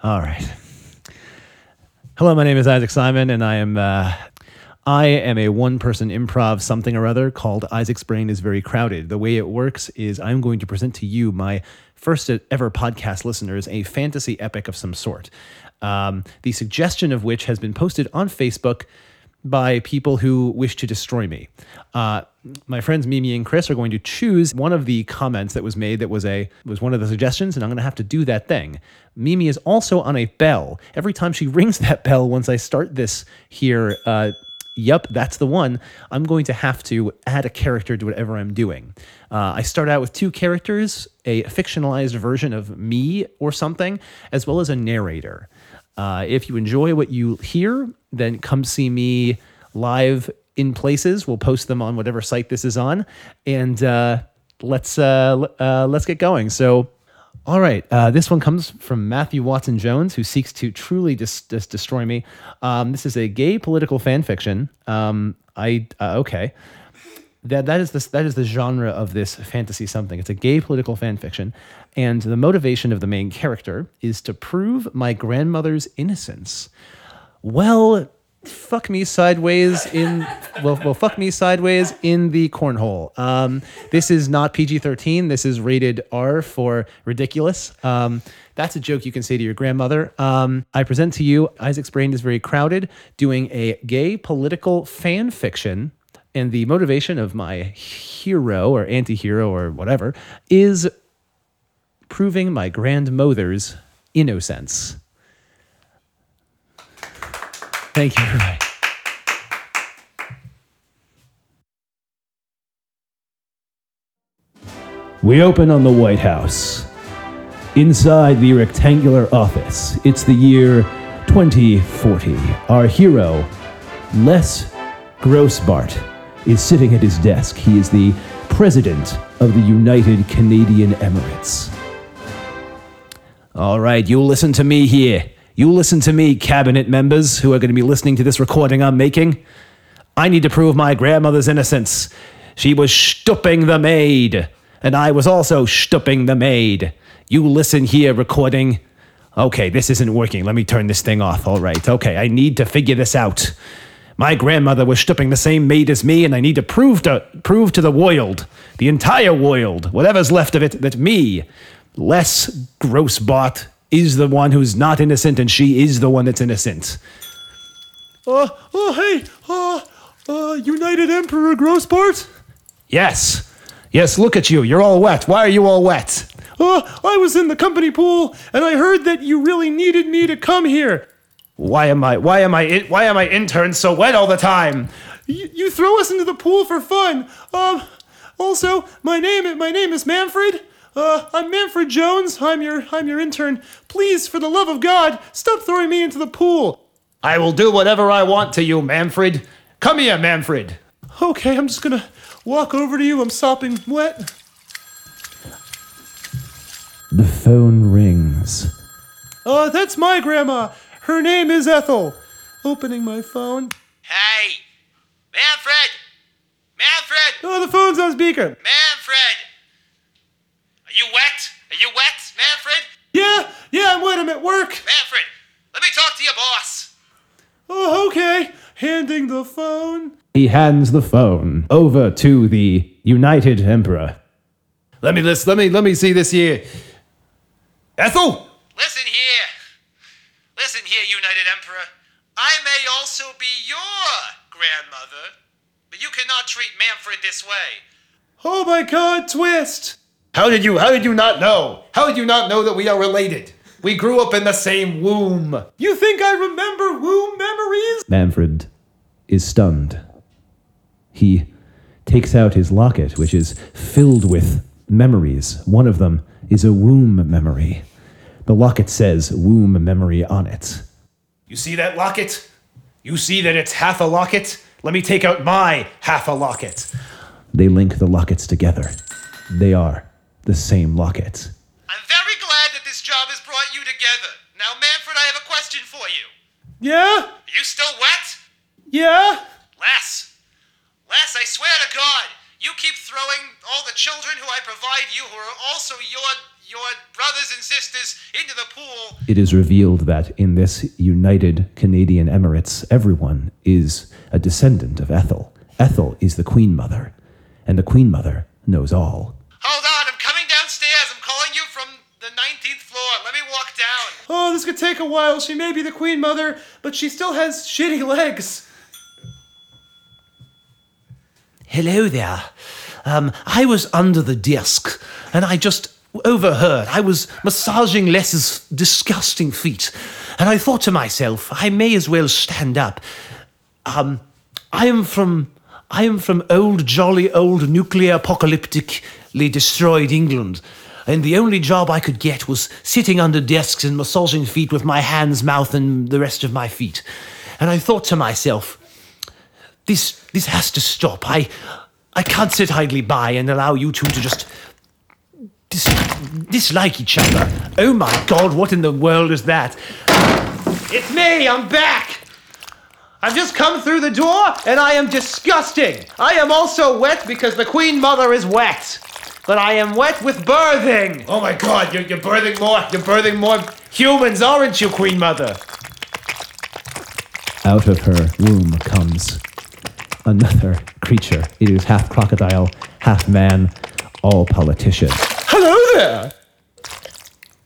All right. Hello, my name is Isaac Simon, and I am uh, I am a one-person improv something or other called Isaac's Brain is Very Crowded. The way it works is I'm going to present to you, my first ever podcast listeners, a fantasy epic of some sort. Um, the suggestion of which has been posted on Facebook by people who wish to destroy me. Uh, my friends Mimi and Chris are going to choose one of the comments that was made that was a was one of the suggestions, and I'm going to have to do that thing. Mimi is also on a bell. Every time she rings that bell, once I start this here. Uh, Yep, that's the one. I'm going to have to add a character to whatever I'm doing. Uh, I start out with two characters a fictionalized version of me or something, as well as a narrator. Uh, if you enjoy what you hear, then come see me live in places. We'll post them on whatever site this is on, and uh, let's uh, uh, let's get going. So, all right, uh, this one comes from Matthew Watson Jones, who seeks to truly dis- dis- destroy me. Um, this is a gay political fan fiction. Um, I uh, okay that that is the that is the genre of this fantasy something. It's a gay political fan fiction, and the motivation of the main character is to prove my grandmother's innocence. Well, fuck me sideways in well, well fuck me sideways in the cornhole. Um, this is not PG thirteen. This is rated R for ridiculous. Um, that's a joke you can say to your grandmother. Um, I present to you Isaac's brain is very crowded, doing a gay political fan fiction and the motivation of my hero or anti hero or whatever is proving my grandmother's innocence. Thank you, everybody. We open on the White House. Inside the rectangular office, it's the year 2040. Our hero, Les Grossbart, is sitting at his desk. He is the President of the United Canadian Emirates. All right, you listen to me here. You listen to me, cabinet members who are going to be listening to this recording I'm making. I need to prove my grandmother's innocence. She was stooping the maid, and I was also stooping the maid. You listen here, recording. Okay, this isn't working. Let me turn this thing off. All right, okay, I need to figure this out. My grandmother was stooping the same maid as me, and I need to prove to prove to the world, the entire world, whatever's left of it, that me, Les Grossbart, is the one who's not innocent, and she is the one that's innocent. Uh, oh, hey, uh, uh, United Emperor Grossbart? Yes. Yes, look at you. You're all wet. Why are you all wet? Uh, I was in the company pool, and I heard that you really needed me to come here. Why am I why am I in, why am I interns so wet all the time? You, you throw us into the pool for fun. Um, also, my name my name is Manfred. Uh, I'm Manfred Jones. I'm your I'm your intern. Please, for the love of God, stop throwing me into the pool. I will do whatever I want to you, Manfred. Come here, Manfred. Okay, I'm just gonna walk over to you. I'm sopping wet. The phone rings. Uh, that's my grandma. Her name is Ethel. Opening my phone. Hey, Manfred! Manfred! Oh, the phone's on speaker. Manfred! Are you wet? Are you wet, Manfred? Yeah, yeah, I'm wet. I'm at work. Manfred, let me talk to your boss. Oh, okay. Handing the phone. He hands the phone over to the United Emperor. Let me let me let me see this here. Ethel. Listen here. Listen here, United Emperor. I may also be your grandmother, but you cannot treat Manfred this way. Oh my god, twist! How did you how did you not know? How did you not know that we are related? We grew up in the same womb. You think I remember womb memories? Manfred is stunned. He takes out his locket, which is filled with memories. One of them is a womb memory. The locket says womb memory on it. You see that locket? You see that it's half a locket? Let me take out my half a locket. They link the lockets together. They are the same locket. I'm very glad that this job has brought you together. Now, Manfred, I have a question for you. Yeah? Are you still wet? Yeah? Les. Les, I swear to God, you keep throwing all the children who I provide you who are also your your brothers and sisters into the pool. It is revealed that in this United Canadian Emirates, everyone is a descendant of Ethel. Ethel is the Queen Mother, and the Queen Mother knows all. Hold on, I'm coming downstairs. I'm calling you from the 19th floor. Let me walk down. Oh, this could take a while. She may be the Queen Mother, but she still has shitty legs. Hello there. Um, I was under the desk and I just overheard. I was massaging Les's disgusting feet, and I thought to myself, I may as well stand up. Um, I am from. I am from old, jolly old nuclear apocalyptically destroyed England, and the only job I could get was sitting under desks and massaging feet with my hands, mouth, and the rest of my feet. And I thought to myself, this this has to stop. I I can't sit idly by and allow you two to just dis- dislike each other. Oh my god, what in the world is that? It's me, I'm back! I've just come through the door and I am disgusting. I am also wet because the Queen Mother is wet. But I am wet with birthing. Oh my god, you're, you're birthing more. You're birthing more humans, aren't you, Queen Mother? Out of her womb comes another creature. It is half crocodile, half man, all politician. There.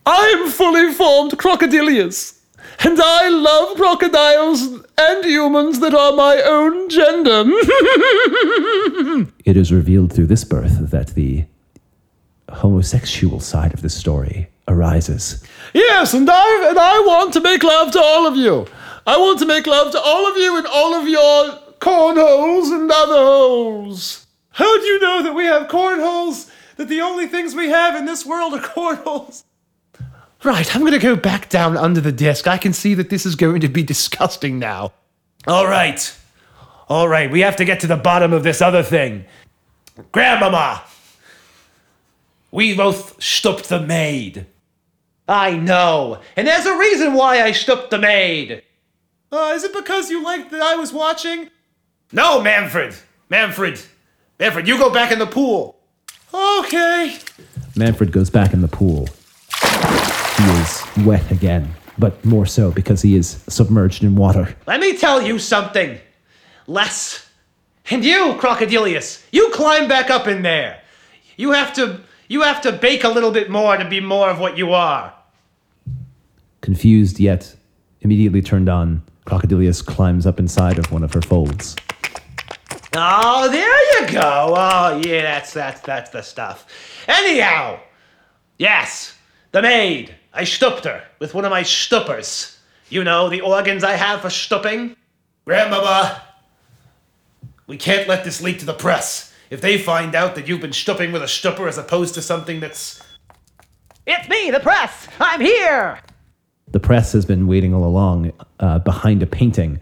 I am fully formed Crocodilius. And I love crocodiles and humans that are my own gender. It is revealed through this birth that the homosexual side of the story arises. yes, and I and I want to make love to all of you. I want to make love to all of you and all of your cornholes and other holes. How do you know that we have cornholes? That the only things we have in this world are cornholes? Right, I'm gonna go back down under the desk. I can see that this is going to be disgusting now. All right. All right, we have to get to the bottom of this other thing. Grandmama! We both stooped the maid. I know, and there's a reason why I stooped the maid. Uh, is it because you liked that I was watching? No, Manfred. Manfred. Manfred, you go back in the pool. Okay. Manfred goes back in the pool. He is wet again, but more so because he is submerged in water. Let me tell you something. Les. And you, Crocodilius, you climb back up in there. You have to you have to bake a little bit more to be more of what you are. Confused yet immediately turned on, Crocodilius climbs up inside of one of her folds. Oh, there you go. Oh, yeah, that's that's that's the stuff. Anyhow, yes, the maid. I stooped her with one of my stuppers. You know, the organs I have for stooping. Grandmama, we can't let this leak to the press. If they find out that you've been stooping with a stupper as opposed to something that's. It's me, the press. I'm here. The press has been waiting all along uh, behind a painting,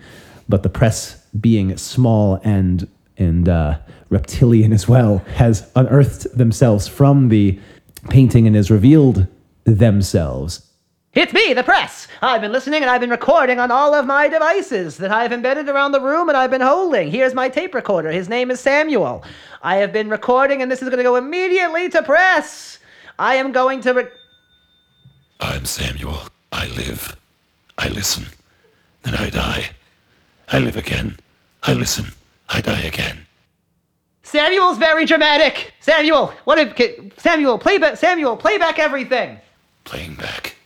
but the press, being small and and uh, reptilian as well, has unearthed themselves from the painting and has revealed themselves. It's me, the press. I've been listening and I've been recording on all of my devices that I've embedded around the room and I've been holding. Here's my tape recorder. His name is Samuel. I have been recording and this is going to go immediately to press. I am going to. Re- I'm Samuel. I live. I listen. Then I die. I live again. I listen. I die again. Samuel's very dramatic. Samuel, what if. Samuel, play back. Samuel, play back everything. Playing back.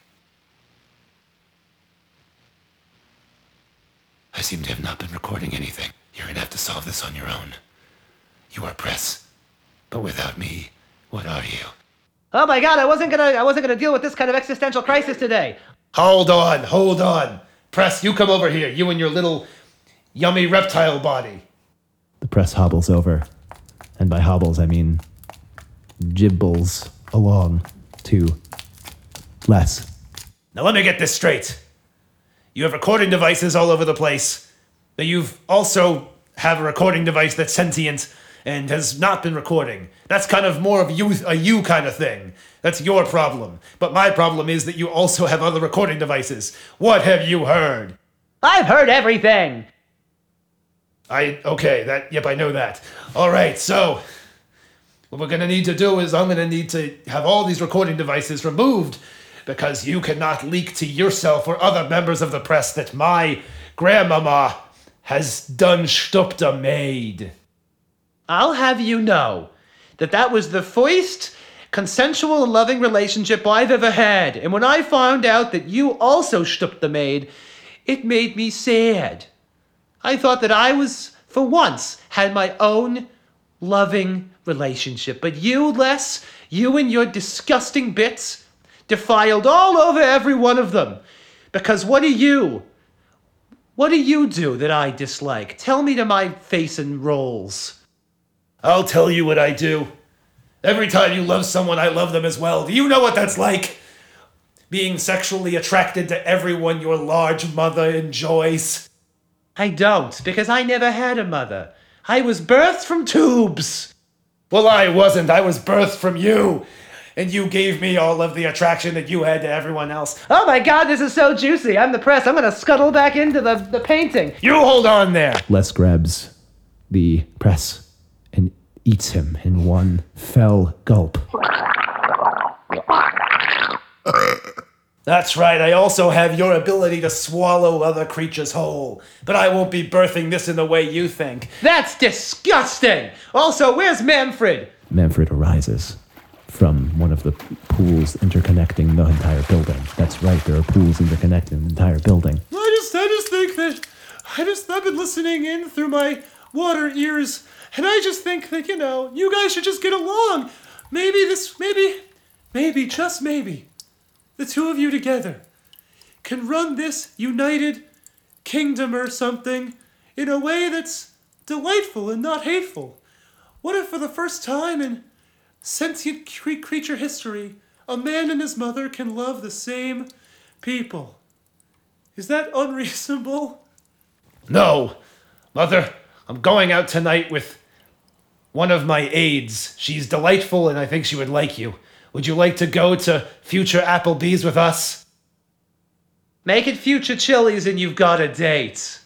I seem to have not been recording anything. You're gonna have to solve this on your own. You are press. But without me, what are you? Oh my god, I wasn't gonna I wasn't gonna deal with this kind of existential crisis today. Hold on, hold on. Press, you come over here. You and your little yummy reptile body. The press hobbles over, and by hobbles I mean gibbles along to Les. Now let me get this straight. You have recording devices all over the place. But you've also have a recording device that's sentient and has not been recording. That's kind of more of you a you kind of thing. That's your problem. But my problem is that you also have other recording devices. What have you heard? I've heard everything. I okay, that yep, I know that. All right, so what we're gonna need to do is I'm gonna need to have all these recording devices removed because you cannot leak to yourself or other members of the press that my grandmama has done stupped a maid. I'll have you know that that was the first consensual and loving relationship I've ever had. And when I found out that you also the maid, it made me sad. I thought that I was, for once, had my own loving relationship. But you, Les, you and your disgusting bits defiled all over every one of them. Because what do you? What do you do that I dislike? Tell me to my face and rolls. I'll tell you what I do. Every time you love someone, I love them as well. Do you know what that's like? Being sexually attracted to everyone your large mother enjoys. I don't, because I never had a mother. I was birthed from tubes. Well, I wasn't. I was birthed from you. And you gave me all of the attraction that you had to everyone else. Oh my god, this is so juicy. I'm the press. I'm gonna scuttle back into the, the painting. You hold on there. Les grabs the press and eats him in one fell gulp. That's right, I also have your ability to swallow other creatures whole. But I won't be birthing this in the way you think. That's disgusting! Also, where's Manfred? Manfred arises from one of the pools interconnecting the entire building. That's right, there are pools interconnecting the entire building. I just I just think that I just I've been listening in through my water ears and I just think that, you know, you guys should just get along. Maybe this maybe maybe just maybe the two of you together can run this united kingdom or something in a way that's delightful and not hateful. What if for the first time in sentient cre- creature history, a man and his mother can love the same people? Is that unreasonable? No. Mother, I'm going out tonight with one of my aides. She's delightful and I think she would like you. Would you like to go to future Applebee's with us? Make it future Chili's and you've got a date.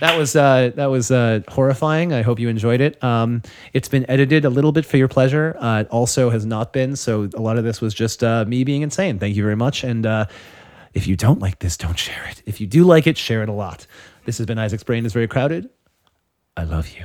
That was uh, that was uh, horrifying. I hope you enjoyed it. Um, it's been edited a little bit for your pleasure. Uh, it also has not been. So a lot of this was just uh, me being insane. Thank you very much. And uh, if you don't like this, don't share it. If you do like it, share it a lot. This has been Isaac's brain is very crowded. I love you.